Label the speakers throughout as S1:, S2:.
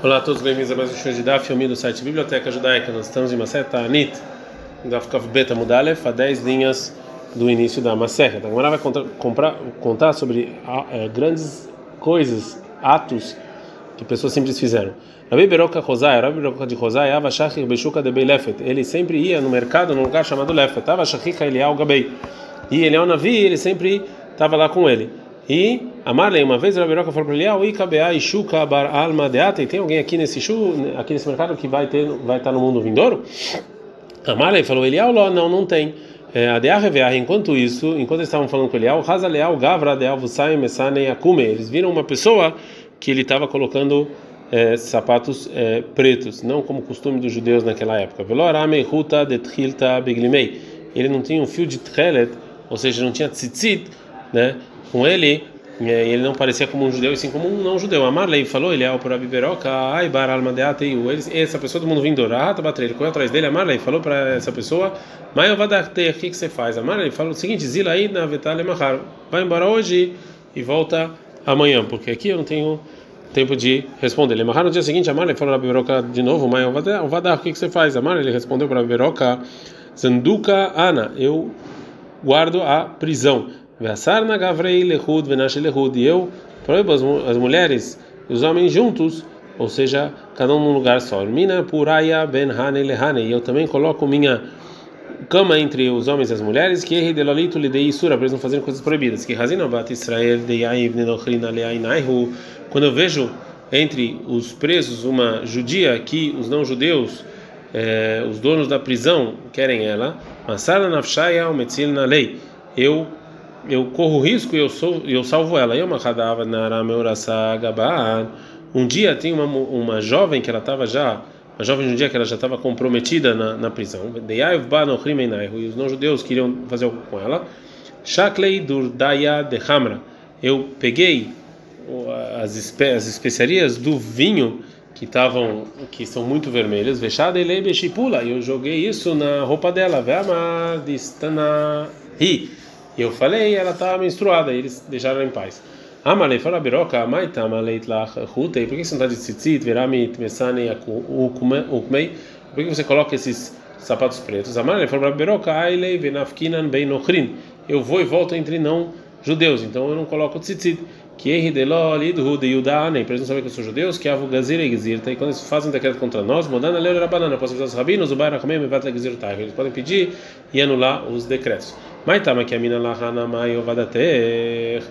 S1: Olá a todos, bem-vindos a mais um show de Daf, do site Biblioteca Judaica. Nós estamos em Maseta Anit, Daf Kav Beta Mudalef, a 10 linhas do início da Maserha. Então, agora vai contar, comprar, contar sobre é, grandes coisas, atos que pessoas simples fizeram. Rabi Beroka Rosai, Rabi Beroka de Rosai, Ava Shachir Beshuka de Lefet. Ele sempre ia no mercado num lugar chamado Lefet. Ava Shachir Elial Gabei. E Elial Navi, ele sempre estava lá com ele. E a Marley, uma vez, a Rabiroca falou para ele: "Ah, Ikabea Ishuka Bar Alma Deate, tem alguém aqui nesse chu, aqui nesse mercado que vai ter, vai estar no mundo vindouro?" A Marley falou: "Elial, não, não tem." É, a Dear enquanto isso, enquanto eles estavam falando com Elial, Hazaleal Gavra Deal Vusai Mesane Akume, eles viram uma pessoa que ele estava colocando é, sapatos é, pretos, não como costume dos judeus naquela época. Velorame Detchilta Beglimei. Ele não tinha um fio de trelet, ou seja, não tinha tzitzit, né? Com ele, é, ele não parecia como um judeu, e sim como um não judeu. A Marley falou, ele é o Rabi Beroca, ai bar alma de ateu. Essa pessoa do mundo vindo, ah, tá ele correu atrás dele. A Marley falou para essa pessoa, mas eu vou dar o que você faz? A Marley falou o seguinte: Zila aí na Vetale Mahar, vai embora hoje e volta amanhã, porque aqui eu não tenho tempo de responder. Ele no dia seguinte, a Marley falou para Beroca de novo, mas eu vou dar o que você faz? A Marley ele respondeu para Beroca, Zanduka Ana, eu guardo a prisão. Ve'asarna gavrei lehud venashi lehud. E eu proíbo as, as mulheres e os homens juntos, ou seja, cada um num lugar só. Mina puraya ben hane lehane. E eu também coloco minha cama entre os homens e as mulheres, que erre delalito lhe dei isura, para eles não fazerem coisas proibidas. Que razina bat Israel de. Quando eu vejo entre os presos uma judia que os não judeus eh, os donos da prisão querem ela, Masara nafshaya umetzil na lei. Eu eu corro risco e eu sou eu salvo ela. Um dia tem uma uma jovem que ela estava já uma jovem judia que ela já estava comprometida na, na prisão. E os não judeus queriam fazer algo com ela. De hamra. Eu peguei as, espe as especiarias do vinho que estavam que são muito vermelhas, vexada e pula. Eu joguei isso na roupa dela. Ve'amar distana ri. Eu falei, ela está menstruada, eles deixaram ela em paz. Amalei fala biroca, maita amalei tlach rutei. Por que você não está de tzitzit, veramit, mesane, ukmei? Por que você coloca esses sapatos pretos? Amalei fala biroca, ailei venafkinan bem nochrin. Eu vou e volto entre não judeus, então eu não coloco tzitzit. Que para eles não saberem que eu sou judeus, que avu gazir e gzirta, e quando eles fazem um decreto contra nós, modana leu banana, posso avisar os rabinos, o bairro. Eles podem pedir e anular os decretos. Tá, que a mina lahana mai ovadater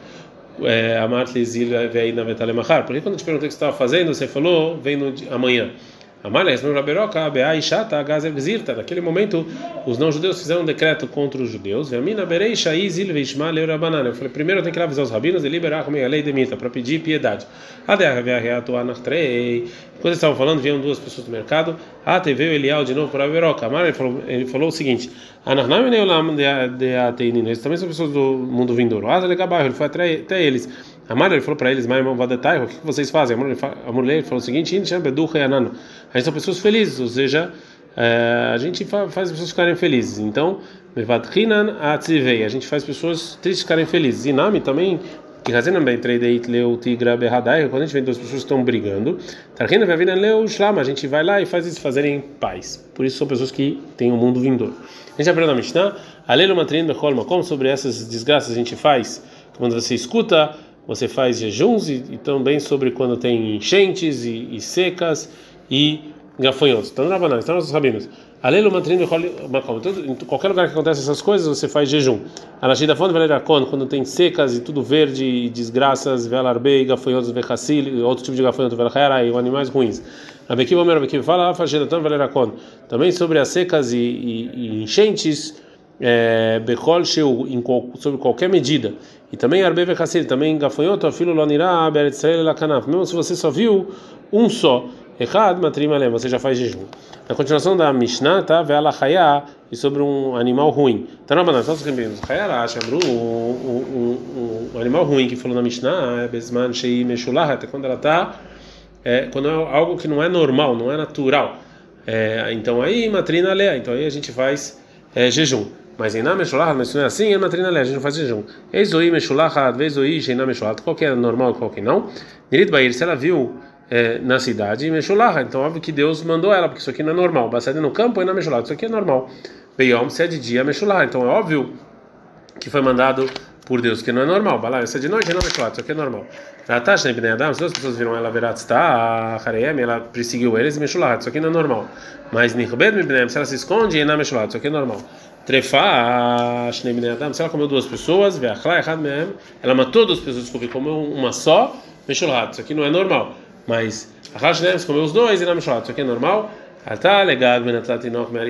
S1: amart lizil vei na vetale machar. Porque quando eu te perguntei o que você estava fazendo, você falou, vem no amanhã. Naquele momento, os não-judeus fizeram um decreto contra os judeus. Eu falei, primeiro eu tenho que ir avisar os rabinos e liberar como é a lei de Mita, para pedir piedade. Quando eles estavam falando, vieram duas pessoas do mercado. Ah, veio Elial de novo para Raberoca. Amalha, ele falou, ele falou o seguinte. Eles também são pessoas do mundo vindouro. Ele foi até eles. A Mara falou para eles, o que vocês fazem? A mulher falou o seguinte: a gente são pessoas felizes, ou seja, é, a gente faz as pessoas ficarem felizes. Então, a gente faz pessoas tristes ficarem felizes. E Nami também, que bem leu tigra berradai, quando a gente vê duas pessoas que estão brigando, vai leu shlama, a gente vai lá e faz eles fazerem paz. Por isso são pessoas que têm o um mundo vindouro. A gente aprendeu na Mishnah, makom, sobre essas desgraças a gente faz, quando você escuta você faz jejuns e, e também sobre quando tem enchentes e, e secas e gafanhotos. Então, é então nossos rabinos. Alelo matrino em qualquer lugar que acontece essas coisas, você faz jejum. Anashida fonte veleracon, quando tem secas e tudo verde e desgraças, velarbei, gafanhotos, vechassil, outro tipo de gafanhoto, velchera e animais ruins. Abekiva Omer Abekiva fala, afashedatan veleracon. Também sobre as secas e, e, e enchentes, é, sobre qualquer medida. E também Arbeve Hassir, também gafanhoto, afilo Lonirá, Beretzrael Lakanaf. Mesmo se você só viu um só, Echad Matrim Alem, você já faz jejum. Na continuação da Mishnah, tá? Veala Hayá, e sobre um animal ruim. Tá na banana, só os remédios. Hayara, Shabru, um animal ruim que falou na Mishnah, é Besman Shei Meshulah, quando ela está. É, quando é algo que não é normal, não é natural. É, então aí, matrina lea, então aí a gente faz é, jejum. Mas em Nameshulah, mas não é assim, é matrina a gente não faz jejum. Eizoi Meshulah, Vezoi Sheina Meshulah, qual que é normal e qual que não. Nirit Bair, se ela viu é, na cidade, Meshulaha. Então, óbvio que Deus mandou ela, porque isso aqui não é normal. Baseada no campo e na. Isso aqui é normal. Beyom, se é de dia, Meshulaha. Então, é óbvio que foi mandado por Deus, que não é normal. Balá, isso é de noite, não é Meshulaha. Isso aqui é normal. Natash, né, Bnei Adam, as duas pessoas viram ela virar a Harem, ela perseguiu eles e Meshulaha. Isso aqui não é normal. Mas Nirbed, se ela se esconde, não é Meshulaha. Isso aqui é normal. Trefa, Shnei Bnei Adam, se ela comeu duas pessoas, ela matou duas pessoas, desculpe, comeu uma só, Meshulaha. Isso aqui não é normal. Mas a Hashnems comeu os dois e não Mishalat, isso aqui é normal. Tá legado,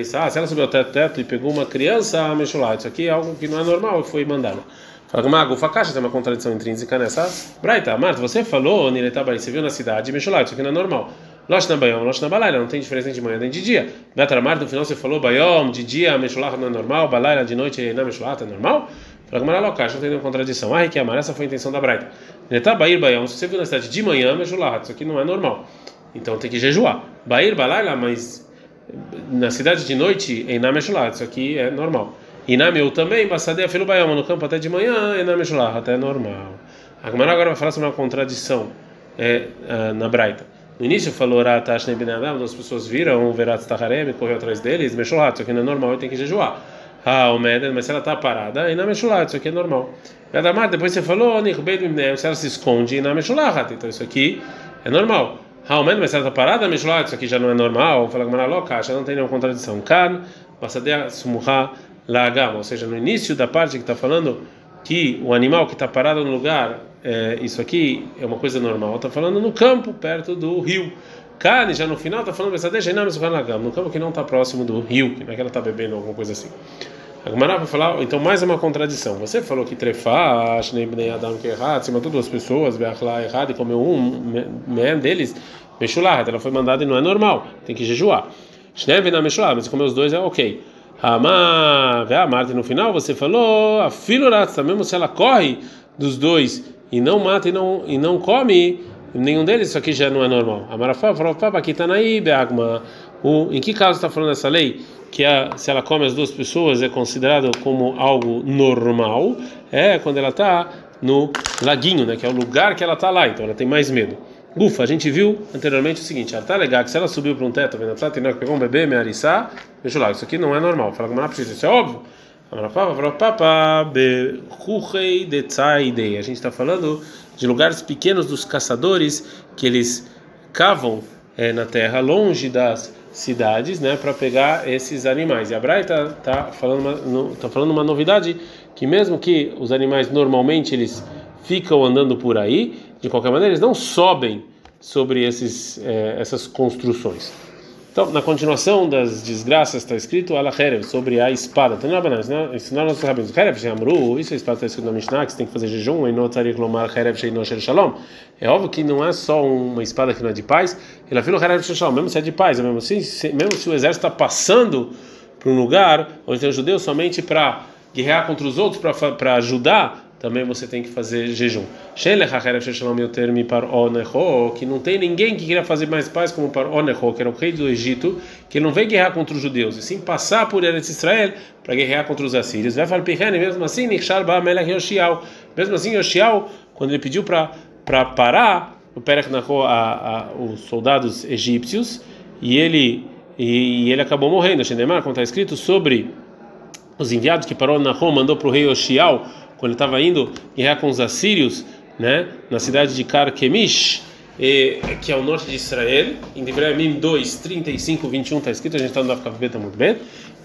S1: se ela subiu até o teto e pegou uma criança, Mishalat, isso aqui é algo que não é normal e foi mandada. Fala que Fakasha tem uma contradição intrínseca nessa. Braita, Marta, você falou, Niretabari, você viu na cidade, Mishalat, isso aqui não é normal. Losh na Bayom, Losh na Balaila, não tem diferença de manhã nem de dia. Betra Marta, no final você falou Bayom, de dia, Mishalat não é normal, Balaila de noite, não Mishalat é normal? Fala que não tem nenhuma contradição. Ah, que amar, essa foi a intenção da Braita. Netá Bair Baião, se você viu na cidade de manhã, Mejulahat, isso aqui não é normal. Então tem que jejuar. Bair Balaila, mas na cidade de noite, Einá Mejulahat, isso aqui é normal. Iname eu também, Bassadei Filo Baião, no campo até de manhã, Einá Mejulahat, até é normal. A agora vai falar sobre uma contradição é, uh, na Braita. No início falou Ratash Nebin Adam, as pessoas viram o Verat Taharem, correu atrás deles, Mejulahat, isso aqui não é normal, tem que jejuar. Ah, o Meder, mas se ela está parada, e na Meshulat, isso aqui é normal. Gadamar, depois você falou, se ela se esconde na Meshulat, então isso aqui é normal. Ah, o Meder, mas ela está parada, Meshulat, isso aqui já não é normal. Fala que Maraloca, já não tem nenhuma contradição. Kan, Basadea Sumuha Lagam, ou seja, no início da parte que está falando que o animal que está parado no lugar, é, isso aqui é uma coisa normal. Está falando no campo, perto do rio. Kane, já no final, está falando no campo que não está próximo do rio, que não é que ela está bebendo alguma coisa assim. A Gemara vai falar, então mais uma contradição. Você falou que trefá, Shnei Adam que é errado, você matou duas pessoas, Beachla errado e comeu um, um deles, Meshulat, ela foi mandada e não é normal, tem que jejuar. Shnei na Meshulat, mas comeu os dois é ok. Amar, a Marta no final, você falou, a filurata, mesmo se ela corre dos dois e não mata e não, e não come, nenhum deles, isso aqui já não é normal. A Marafá falou, papa, aqui está naí, Beagma. Em que caso está falando essa lei? Que a, se ela come as duas pessoas é considerado como algo normal, é quando ela está no laguinho, né, que é o lugar que ela está lá, então ela tem mais medo. Ufa, a gente viu anteriormente o seguinte: ela tá legal que se ela subiu para um teto, vendo a que pegou um bebê, me arissar, veja lá, isso aqui não é normal. Fala como precisa, isso é óbvio. A gente está falando de lugares pequenos dos caçadores que eles cavam é, na terra, longe das cidades, né, para pegar esses animais. E a Braita está tá falando, uma, tá falando uma novidade que mesmo que os animais normalmente eles ficam andando por aí, de qualquer maneira eles não sobem sobre esses, é, essas construções. Então, na continuação das desgraças está escrito sobre a espada. Então, não, ensinaram nossos rabinos. Herev Amru, isso é espada está escrito na Mishnah, que você tem que fazer jejum, e não lomar Herev. É óbvio que não é só uma espada que não é de paz, ele afirma Herev Shel Shalom, mesmo se é de paz, mesmo, assim, se, mesmo se o exército está passando para um lugar onde tem judeus somente para guerrear contra os outros, para ajudar também você tem que fazer jejum. Que não tem ninguém que queira fazer mais paz como para Onecho, que era o rei do Egito, que não veio guerrear contra os judeus, e sim passar por Eretz Israel para guerrear contra os assírios. Vai falar mesmo assim, mesmo assim, Yoshiao, quando ele pediu para para parar o Perek os soldados egípcios, e ele e, e ele acabou morrendo. Xendemar, como está escrito sobre os enviados que parou na Roma, mandou para o rei Yoshiao quando estava indo guerrear com os assírios, né, na cidade de Karkemish, que é o norte de Israel, em Devarim 2, 35, 21 está escrito, a gente está no Dafkav Beta muito bem.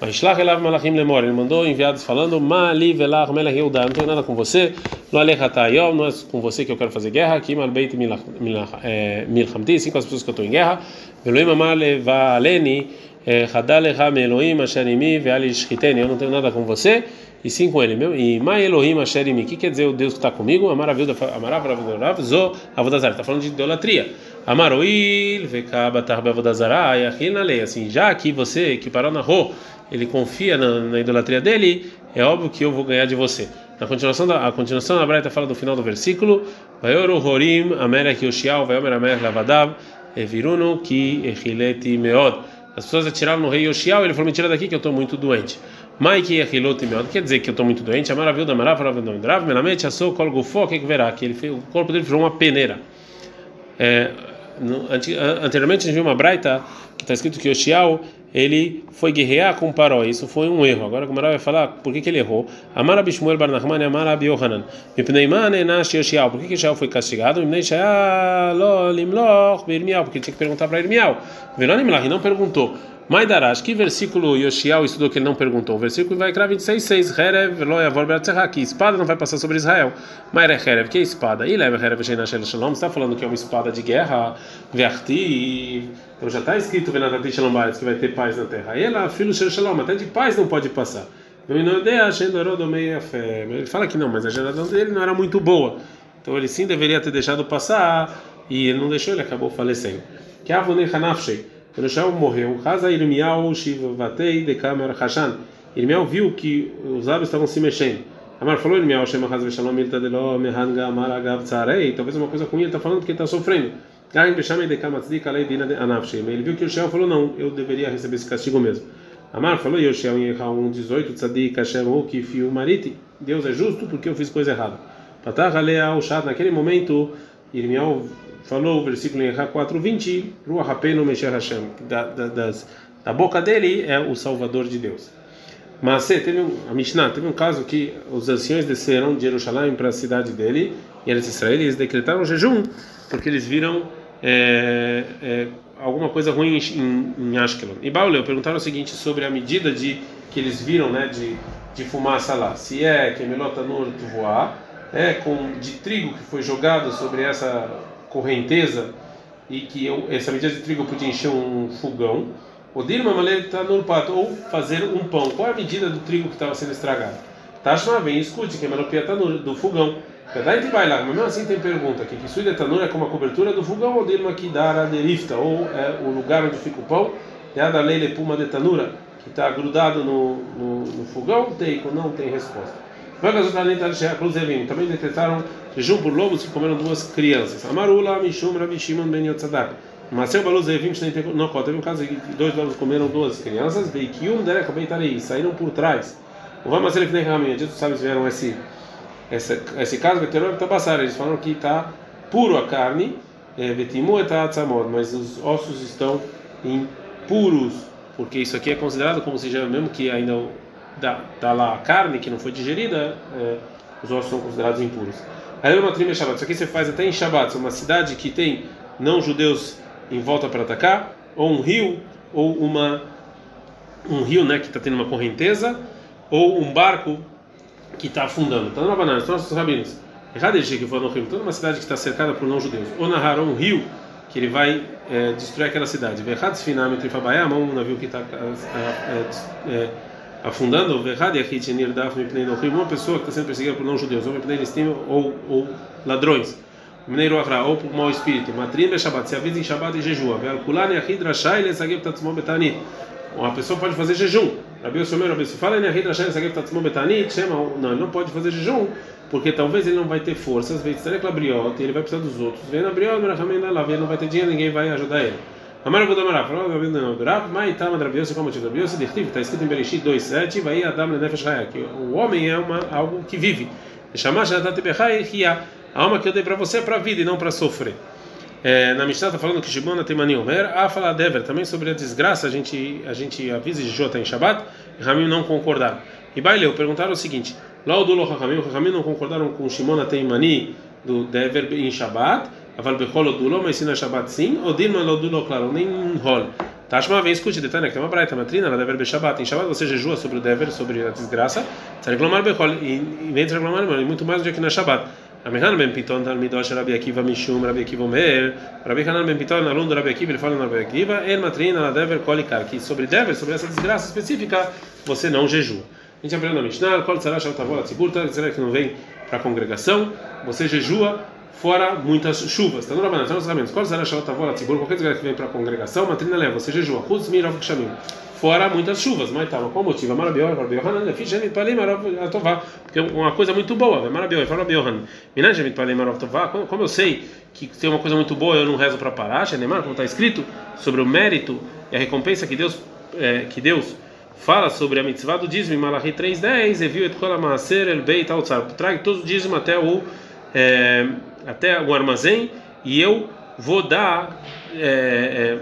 S1: Vaishlach elav malachim lemor, ele mandou enviados falando, Mali velach melech Yehuda, não tenho nada com você, não alechatayom, não é com você que eu quero fazer guerra, aqui malbeit milchamti, sim com as pessoas que eu estou em guerra, veloim amar levaleni, hadaleha meloim asherimi eu não tenho nada com você, e sim com ele. E Mai Elohim Asherim, o que quer dizer o Deus que está comigo? Amaravilda, Amaravilda, Zo, Avodazar. Está falando de idolatria. Amaroil, Vekabatar na lei. Assim, já que você, que parou na Ro, ele confia na, na, idolatria dele, é óbvio que eu vou ganhar de você. Na continuação da a continuação da Braita fala do final do versículo: Vayoru Horim, Amerek Yoshiao, Vayomer Amerek Lavadav, Eviruno ki Echileti Meod. As pessoas atiraram no rei Yoshiao, ele falou: Me tira daqui que eu estou muito doente. Maiki Achilot Meod, quer dizer que eu estou muito doente, a maravilha da maravilha da Drav, Menamente, Assou, Kol Gufo, que verá, que ele, o corpo dele virou uma peneira. É, anteriormente a gente viu uma braita está escrito que Yoshiao ele foi guerrear com Paró. Isso foi um erro. Agora o vai falar por que, que ele errou. Amar Abishmuel Bar Nachman Amar Abi Yohanan. Mipneiman Enash Yoshiao. Por que que Yoshiao foi castigado? Limloch Birmial. Porque ele tinha que perguntar para Irmial. Veronim e não perguntou. Maidarash, que versículo Yoshiao estudou que ele não perguntou? O versículo vai cravar 26:6. Herev lo yavor que espada não vai passar sobre Israel. Maire Herev, que é espada? E leva Herev Sheinashel Shalom, está falando que é uma espada de guerra, Verti, então já está escrito Venatati Shalom que vai ter paz na terra. Ela, filho Shalom, até de paz não pode passar. Ele fala que não, mas a geração dele não era muito boa. Então ele sim deveria ter deixado passar e ele não deixou, ele acabou falecendo. Que Avonei Hanafshei. Quando Shaul morreu, Haza Irmial Shivatei de Kamer Hashan. Irmial viu que os lábios estavam se mexendo. Amar falou Irmial Shema Haz Veshalom Ilta de Lo Mehanga Amar Agav Tzarei. Talvez uma coisa ruim ele está falando porque ele está sofrendo. Ele viu que o Shaul falou: não, eu deveria receber esse castigo mesmo. Amar falou Yoshel em Echaum 18 Tzadik Hashem Uki Mariti. Deus é justo porque eu fiz coisa errada. Patach Alea Ushat. Naquele momento, Irmial falou o versículo em Erra 4:20, Ruach Apenu Meshach Hashem, da, da, das, da boca dele é o Salvador de Deus. Mas teve um, a Mishnah teve um caso que os anciões desceram de Jerusalém para a cidade dele e eles Israel eles decretaram jejum porque eles viram é, é, alguma coisa ruim em, em Ashkelon. E Bauleu perguntaram o seguinte sobre a medida de que eles viram, né, de, de fumaça lá. Se é que Melotanur voar, é com de trigo que foi jogado sobre essa correnteza e que eu, essa medida de trigo podia encher um fogão, ou dirma está no pato ou fazer um pão. Qual é a medida do trigo que estava sendo estragado? Tashma vem escute que melopia está do fogão. Vai lá, mas mesmo assim tem pergunta aqui, que suída tanur é como a cobertura do fogão ou dirma que dá derifta, ou é o lugar onde fica o pão, é a da leile puma de tanura, que está grudado no, no, no fogão, tem, não tem resposta. Também decretaram jejum por lobos que comeram duas crianças. Amarula, Mishum, Rabi Shimon, Ben Yotzadak. Maseu Baluz Evim, Nokot. Teve um caso que dois lobos comeram duas crianças. Veikium, Derek, Beitarei. Saíram por trás. O Vamaser Ifnei Ramin. Os sábios vieram esse, esse, esse caso, Veteror Tabassar. Eles falaram que está puro a carne. Vetimu et Atzamod. Mas os ossos estão impuros. Porque isso aqui é considerado como se já mesmo que ainda da, da lá a carne que não foi digerida, é, os ossos são considerados impuros. Aí uma trima Shabbat. Isso aqui você faz até em Shabbat. Uma cidade que tem não judeus em volta para atacar, ou um rio, ou uma um rio, né, que está tendo uma correnteza, ou um barco que está afundando. Então, na banana, nossos rabinos. Errado que for no rio. Toda uma cidade que está cercada por não judeus. Ou narrar um rio que ele vai é, destruir aquela cidade. Verrad Sfinam Trifabayam, um navio que está é, é, afundando uma pessoa que está sendo perseguida por não judeus ou ou ladrões ou por mau espírito matrim Shabbat se avisa em Shabbat e jejua uma pessoa pode fazer jejum Rabi Yosomer Rabi fala não ele não pode fazer jejum porque talvez ele não vai ter forças ele vai precisar dos outros vem na briot ele não vai ter dinheiro ninguém vai ajudar ele Amar Abu Damar, falou Rabi não, Rav, mai tama Rabiose, como motivo de está escrito em Bereshit 2:7, vai Adam lenefesh haya, que o homem é uma algo que vive. Chamar date bechai ria, a alma que eu dei para você é para a vida e não para sofrer. É, na Mishnah está falando que Shimon Temani Omer, a falar Dever, também sobre a desgraça, a gente a gente avisa de Jota em Shabbat, e Ramim não concordaram. E Baileu perguntaram o seguinte: Laudulo Ramim, Ramim não concordaram com Shimon Temani do Dever em Shabbat, Aval bechol odulo, mas ensina Shabbat sim, ou dilma odulo, claro, nem rol. Tashma vem escute detalhe que tem uma braita matrina, ela deve Shabbat. Em Shabbat você jejua sobre o dever, sobre a desgraça. E vem reclamar muito mais do que na Shabbat. Amihan ben Piton talmidosh Rabbi Akiva mishum Rabbi Akiva Omer. Rabbi Hanan ben Piton aluno do Rabbi Akiva ele fala no Rabbi Akiva el matrina la dever kolikar que sobre dever sobre essa desgraça específica você não jejua. A gente aprendeu na Mishnah kol tzara shal tavol atzibur tzara que não vem para a congregação você jejua fora muitas chuvas. Tá no Rabanan, tá nos Rabanan. Qual será a Shalotavola Tzibur? Qualquer desgraça que vem para a congregação, matrina leva, você jejua. Chutz mirov kshamim. Fora muitas chuvas. Mas tá, qual motivo? Marabior, Marabior, Hanan, Lefi, Shemit, Palim, Marov, Atová. Porque é uma coisa muito boa. Marabior, Marabior, Hanan. Minan, Shemit, Palim, Marov, Atová. Como eu sei que tem uma coisa muito boa, eu não rezo para parar, Shenemar, como está escrito, sobre o mérito e a recompensa que Deus, é, que Deus fala sobre a mitzvah do dízimo em Malachi 3.10, e viu et kol maaser el beit al Traga todo o dízimo até o... É, até o armazém e eu vou dar, é, é,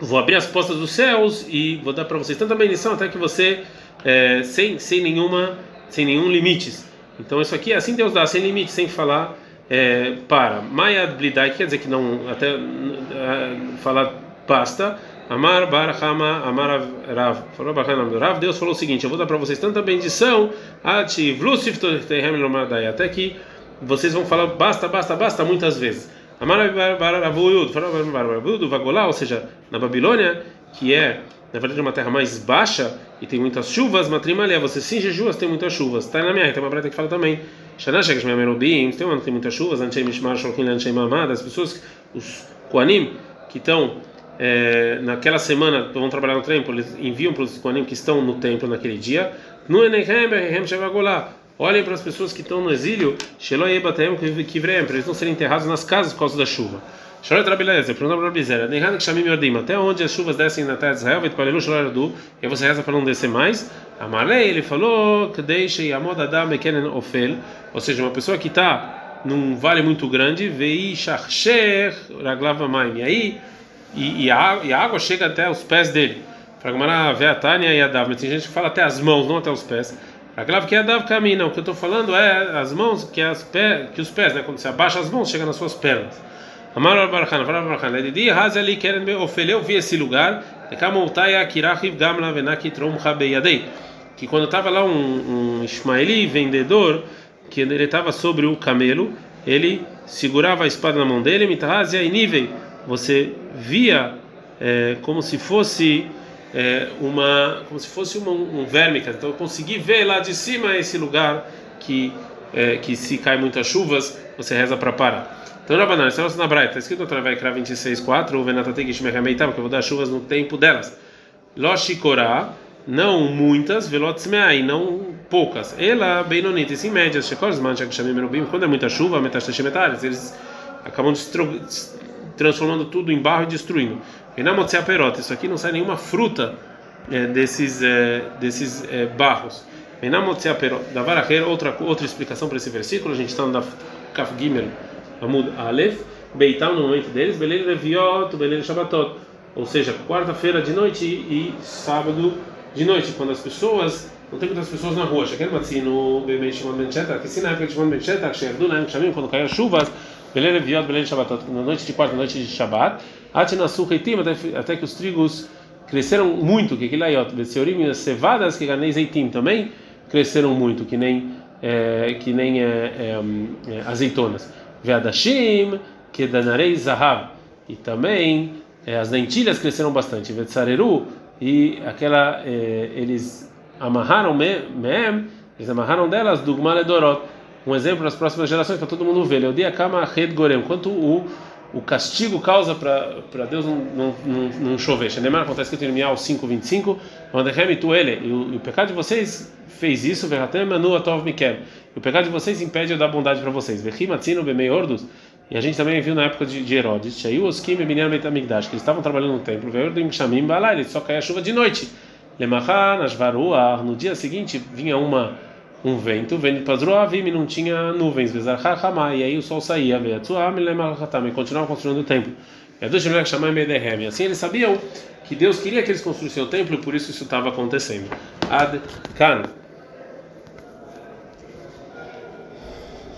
S1: vou abrir as portas dos céus e vou dar para vocês tanta bendição até que você é, sem sem nenhuma sem nenhum limites. Então isso aqui assim Deus dá sem limite, sem falar é, para. Maya blidai quer dizer que não até falar basta. Amar Barahama, Amar Rav, falou Rav, Deus falou o seguinte: Eu vou dar para vocês tanta bendição, até que vocês vão falar basta, basta, basta muitas vezes. Ou seja, na Babilônia, que é na verdade uma terra mais baixa e tem muitas chuvas, Matrimalha, você sim jejuas, tem muitas chuvas. Está na minha, tem uma breta que fala também. Shanashek Shmemerobim, tem uma tem muitas chuvas, as pessoas, os Koanim, que estão é, naquela semana vão trabalhar no templo, eles enviam para os Koanim que estão no templo naquele dia. No Behem Shevagolá. Olhem para as pessoas que estão no exílio, para eles não serem enterrados nas casas por causa da chuva. Para até onde as chuvas descem na terra de Israel, e você reza para não descer mais. Amalei, ele falou, Kdeish Yamod Adam Mekenen Ofel, ou seja, uma pessoa que está num vale muito grande, Vei Shachsher Raglava Maim, e aí, e, e, a, e a água chega até os pés dele. Fragmará Veatania e Adav, tem gente que fala até as mãos, não até os pés. Raglava que Adav caminha, não, o que eu estou falando é as mãos, que, as pé, que os pés, né, quando você abaixa as mãos, chega nas suas pernas. Amar Barachan, Farav Barachan, Ledidi, Hazali, Keren Ofele, eu vi esse lugar, Ekamoltaya, Kirachiv, Gamla, Venaki, Trom, Habeyadei, que quando estava lá um, um Ismaeli, vendedor, que ele estava sobre o camelo, ele segurava a espada na mão dele, Mitahazia e Nivei, você via é, como se fosse é, uma, como se fosse uma, um verme, então eu consegui ver lá de cima esse lugar que é, que se cai muitas chuvas, você reza para parar. Então, Rabanan, isso é na Braita, está escrito no Vai 26.4, o Venatatek Shmechameitam, que eu vou dar chuvas no tempo delas. Loshikorá, não muitas, velotzmeai, não poucas. Ela, Beinonitis, em média, Shekorzman, Shakshamim quando é muita chuva, Metashemetares, eles acabam transformando tudo em barro e destruindo. Venamotzea perota, isso aqui não sai nenhuma fruta é, desses, é, desses é, barros. Venamotzea perota. Da outra, outra explicação para esse versículo, a gente está no Kaf Gimel. Amud Aleph, Beital no momento deles, Belele Leviot, Belele Shabbatot, ou seja, quarta-feira de noite e sábado de noite, quando as pessoas, não tem muitas pessoas na rua, Sheker Matzino, Bemei Shimon Ben Shetak, que se na época de Shimon Ben Shetak, Sherdu Naim Shamim, quando caiu as chuvas, Belele Leviot, Belele Shabbatot, na noite de quarta, noite de Shabbat, Atinasu Heitim, até que os trigos cresceram muito, que Kilayot, Beseurim as cevadas, que Ganei Zeitim também cresceram muito, que nem, é, que nem é, é, é azeitonas. Veadashim, Kedanarei Zahav. E também é, as lentilhas cresceram bastante. Vetsareru, e aquela, é, eles amarraram mem, eles amarraram delas do Gmaledorot. Um exemplo nas próximas gerações para todo mundo ver. Leudia Kama Red Gorem. Quanto o o castigo causa para Deus não, não, não, não chover. Shenemar acontece que em Miau 5:25, Mandechem tu ele, e o pecado de vocês fez isso, Verhatem Manu Atov Mikem. E o pecado de vocês impede eu dar bondade para vocês. Vechimatzino Bemeiordus. E a gente também viu na época de, de Herodes, Shayu Oskim Beminan Metamigdash, que eles estavam trabalhando no templo, Veordim Shamim Balai, só caía chuva de noite. Lemachá, Nashvaruah, no dia seguinte vinha uma um vento, vento Pazruavim, não tinha nuvens, e aí o sol saía, e continuava construindo o templo. E assim eles sabiam que Deus queria que eles construíssem o templo, por isso isso estava acontecendo. Ad Kan.